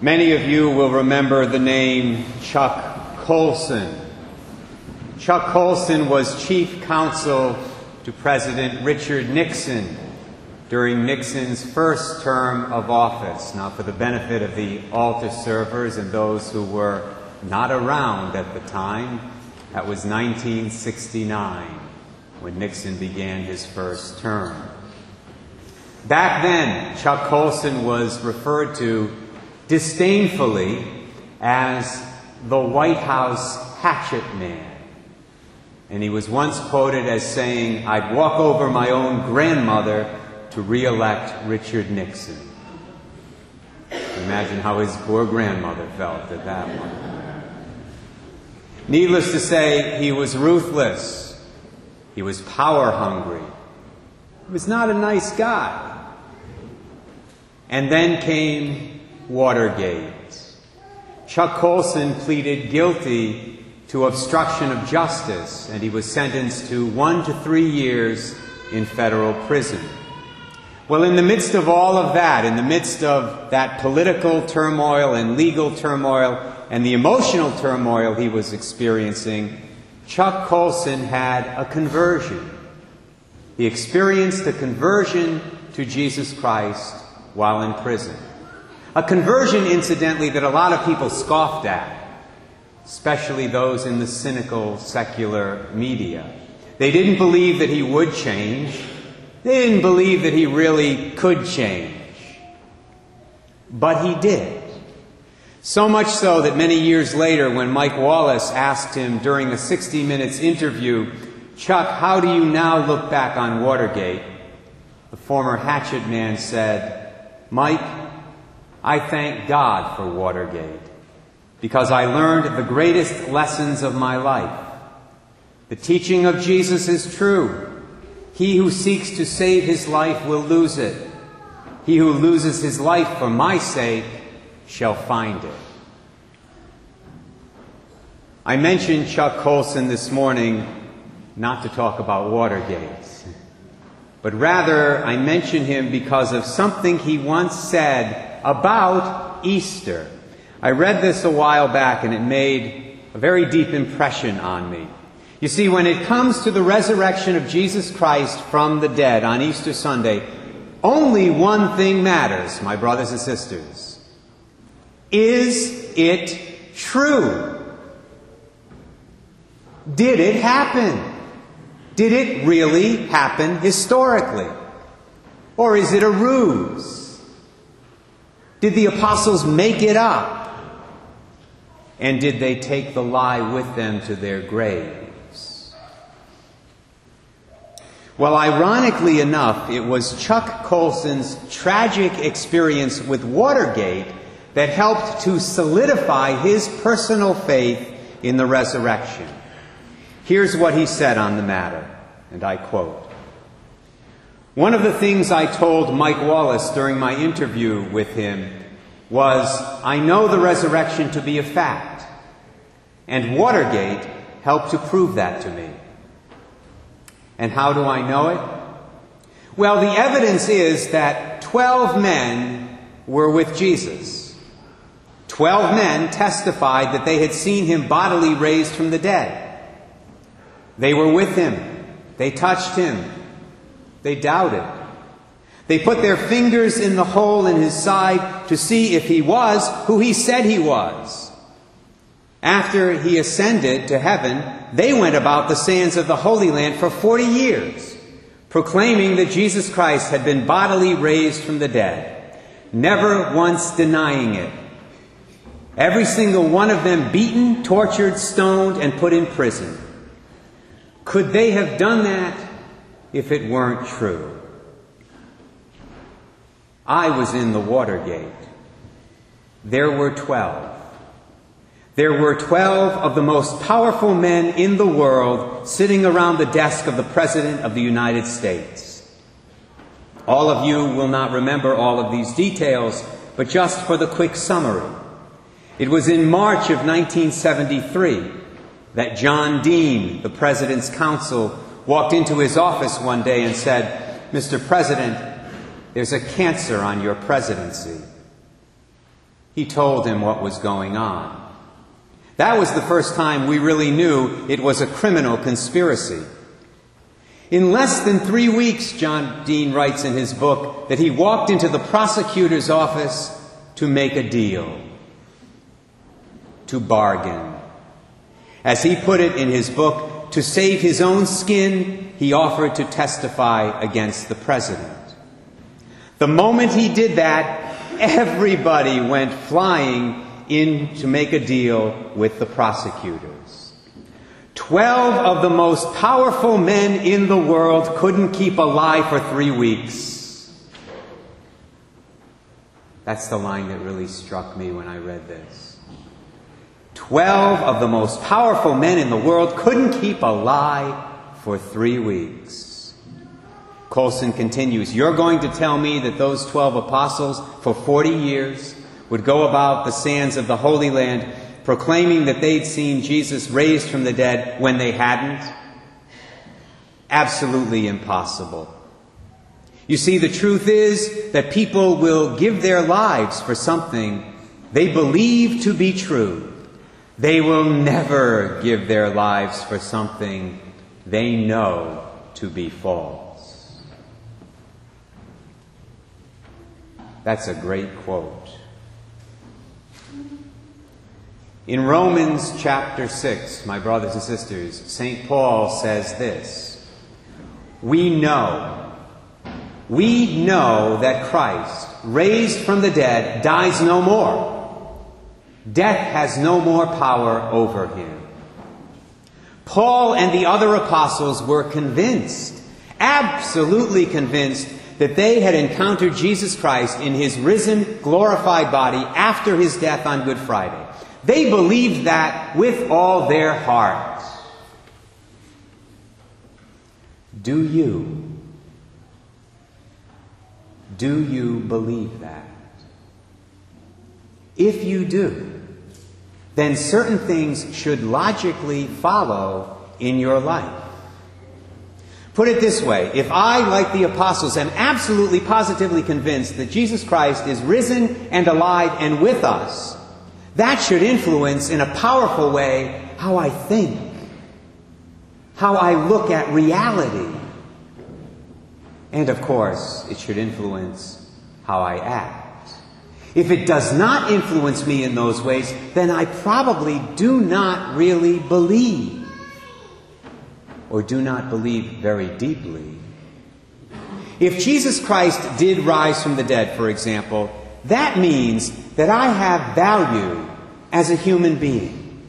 Many of you will remember the name Chuck Colson. Chuck Colson was chief counsel to President Richard Nixon during Nixon's first term of office. Now, for the benefit of the altar servers and those who were not around at the time, that was 1969 when Nixon began his first term. Back then, Chuck Colson was referred to disdainfully as the White House hatchet man. And he was once quoted as saying, I'd walk over my own grandmother to re elect Richard Nixon. Imagine how his poor grandmother felt at that one. Needless to say, he was ruthless. He was power hungry. He was not a nice guy. And then came Watergate. Chuck Colson pleaded guilty to obstruction of justice, and he was sentenced to one to three years in federal prison. Well, in the midst of all of that, in the midst of that political turmoil and legal turmoil and the emotional turmoil he was experiencing, Chuck Colson had a conversion. He experienced a conversion to Jesus Christ while in prison. A conversion, incidentally, that a lot of people scoffed at, especially those in the cynical secular media. They didn't believe that he would change. They didn't believe that he really could change. But he did. So much so that many years later, when Mike Wallace asked him during a 60 Minutes interview, Chuck, how do you now look back on Watergate? The former hatchet man said, Mike, I thank God for Watergate because I learned the greatest lessons of my life. The teaching of Jesus is true. He who seeks to save his life will lose it. He who loses his life for my sake shall find it. I mentioned Chuck Colson this morning not to talk about Watergate, but rather I mention him because of something he once said about Easter. I read this a while back and it made a very deep impression on me. You see, when it comes to the resurrection of Jesus Christ from the dead on Easter Sunday, only one thing matters, my brothers and sisters. Is it true? Did it happen? Did it really happen historically? Or is it a ruse? Did the apostles make it up? And did they take the lie with them to their graves? Well, ironically enough, it was Chuck Colson's tragic experience with Watergate that helped to solidify his personal faith in the resurrection. Here's what he said on the matter, and I quote one of the things I told Mike Wallace during my interview with him was I know the resurrection to be a fact, and Watergate helped to prove that to me. And how do I know it? Well, the evidence is that 12 men were with Jesus. 12 men testified that they had seen him bodily raised from the dead. They were with him. They touched him. They doubted. They put their fingers in the hole in his side to see if he was who he said he was. After he ascended to heaven, they went about the sands of the Holy Land for 40 years, proclaiming that Jesus Christ had been bodily raised from the dead, never once denying it. Every single one of them beaten, tortured, stoned, and put in prison. Could they have done that if it weren't true. I was in the Watergate. There were 12. There were 12 of the most powerful men in the world sitting around the desk of the President of the United States. All of you will not remember all of these details, but just for the quick summary. It was in March of 1973 that John Dean, the President's counsel, walked into his office one day and said, Mr. President, there's a cancer on your presidency. He told him what was going on. That was the first time we really knew it was a criminal conspiracy. In less than three weeks, John Dean writes in his book that he walked into the prosecutor's office to make a deal, to bargain. As he put it in his book, to save his own skin, he offered to testify against the president. The moment he did that, everybody went flying in to make a deal with the prosecutors. Twelve of the most powerful men in the world couldn't keep alive for three weeks. That's the line that really struck me when I read this. Twelve of the most powerful men in the world couldn't keep alive for three weeks. Colson continues, You're going to tell me that those 12 apostles for 40 years would go about the sands of the Holy Land proclaiming that they'd seen Jesus raised from the dead when they hadn't? Absolutely impossible. You see, the truth is that people will give their lives for something they believe to be true. They will never give their lives for something they know to be false. That's a great quote. In Romans chapter 6, my brothers and sisters, St. Paul says this We know, we know that Christ, raised from the dead, dies no more. Death has no more power over him. Paul and the other apostles were convinced, absolutely convinced, that they had encountered Jesus Christ in his risen, glorified body after his death on Good Friday. They believed that with all their hearts. Do you? Do you believe that? If you do, then certain things should logically follow in your life. Put it this way if I, like the apostles, am absolutely positively convinced that Jesus Christ is risen and alive and with us, that should influence in a powerful way how I think, how I look at reality. And of course, it should influence how I act. If it does not influence me in those ways, then I probably do not really believe, or do not believe very deeply. If Jesus Christ did rise from the dead, for example, that means that I have value as a human being.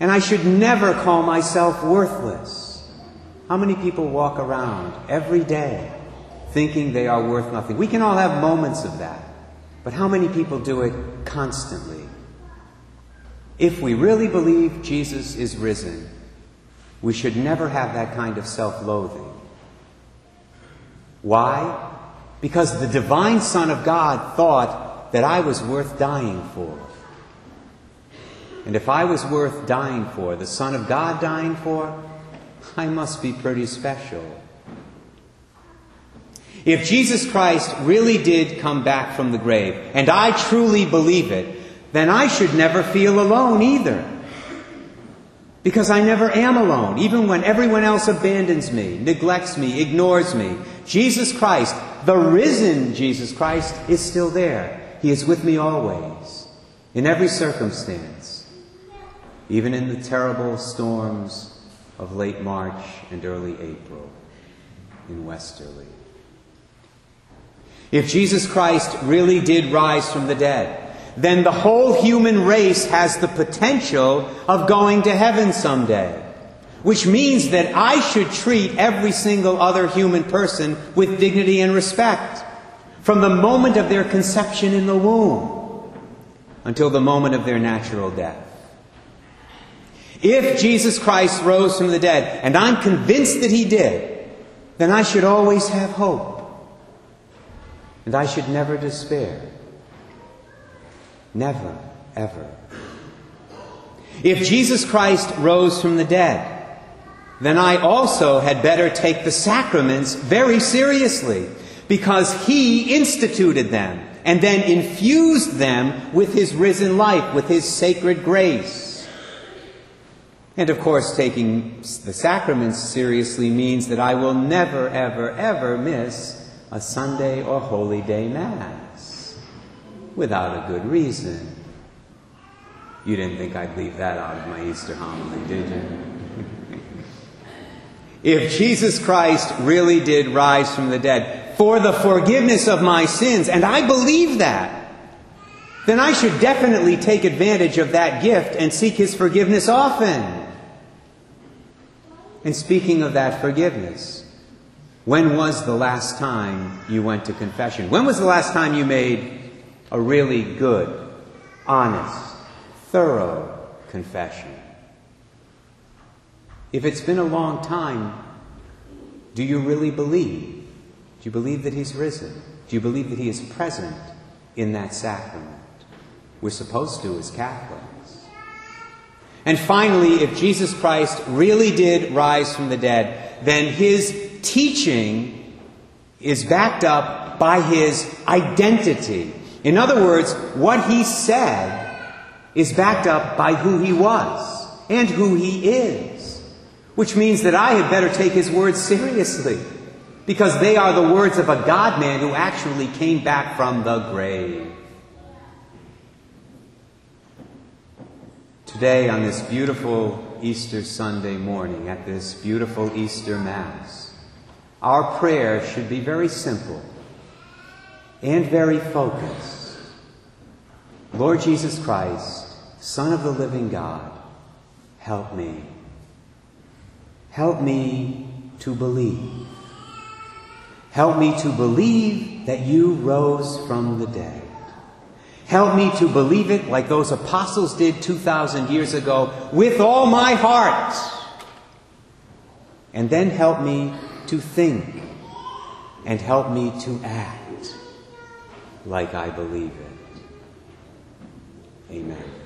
And I should never call myself worthless. How many people walk around every day thinking they are worth nothing? We can all have moments of that. But how many people do it constantly? If we really believe Jesus is risen, we should never have that kind of self loathing. Why? Because the divine Son of God thought that I was worth dying for. And if I was worth dying for, the Son of God dying for, I must be pretty special. If Jesus Christ really did come back from the grave, and I truly believe it, then I should never feel alone either. Because I never am alone, even when everyone else abandons me, neglects me, ignores me. Jesus Christ, the risen Jesus Christ, is still there. He is with me always, in every circumstance, even in the terrible storms of late March and early April in Westerly. If Jesus Christ really did rise from the dead, then the whole human race has the potential of going to heaven someday. Which means that I should treat every single other human person with dignity and respect from the moment of their conception in the womb until the moment of their natural death. If Jesus Christ rose from the dead, and I'm convinced that he did, then I should always have hope. And I should never despair. Never, ever. If Jesus Christ rose from the dead, then I also had better take the sacraments very seriously because He instituted them and then infused them with his risen life, with his sacred grace. And of course, taking the sacraments seriously means that I will never, ever, ever miss a Sunday or Holy Day Mass without a good reason. You didn't think I'd leave that out of my Easter homily, did you? if Jesus Christ really did rise from the dead for the forgiveness of my sins, and I believe that, then I should definitely take advantage of that gift and seek His forgiveness often. And speaking of that forgiveness, when was the last time you went to confession? When was the last time you made a really good, honest, thorough confession. If it's been a long time, do you really believe? Do you believe that He's risen? Do you believe that He is present in that sacrament? We're supposed to as Catholics. And finally, if Jesus Christ really did rise from the dead, then His teaching is backed up by His identity. In other words, what He said is backed up by who he was and who he is. Which means that I had better take his words seriously, because they are the words of a God man who actually came back from the grave. Today, on this beautiful Easter Sunday morning, at this beautiful Easter Mass, our prayer should be very simple and very focused. Lord Jesus Christ, Son of the living God, help me. Help me to believe. Help me to believe that you rose from the dead. Help me to believe it like those apostles did 2,000 years ago with all my heart. And then help me to think and help me to act like I believe it. Amen.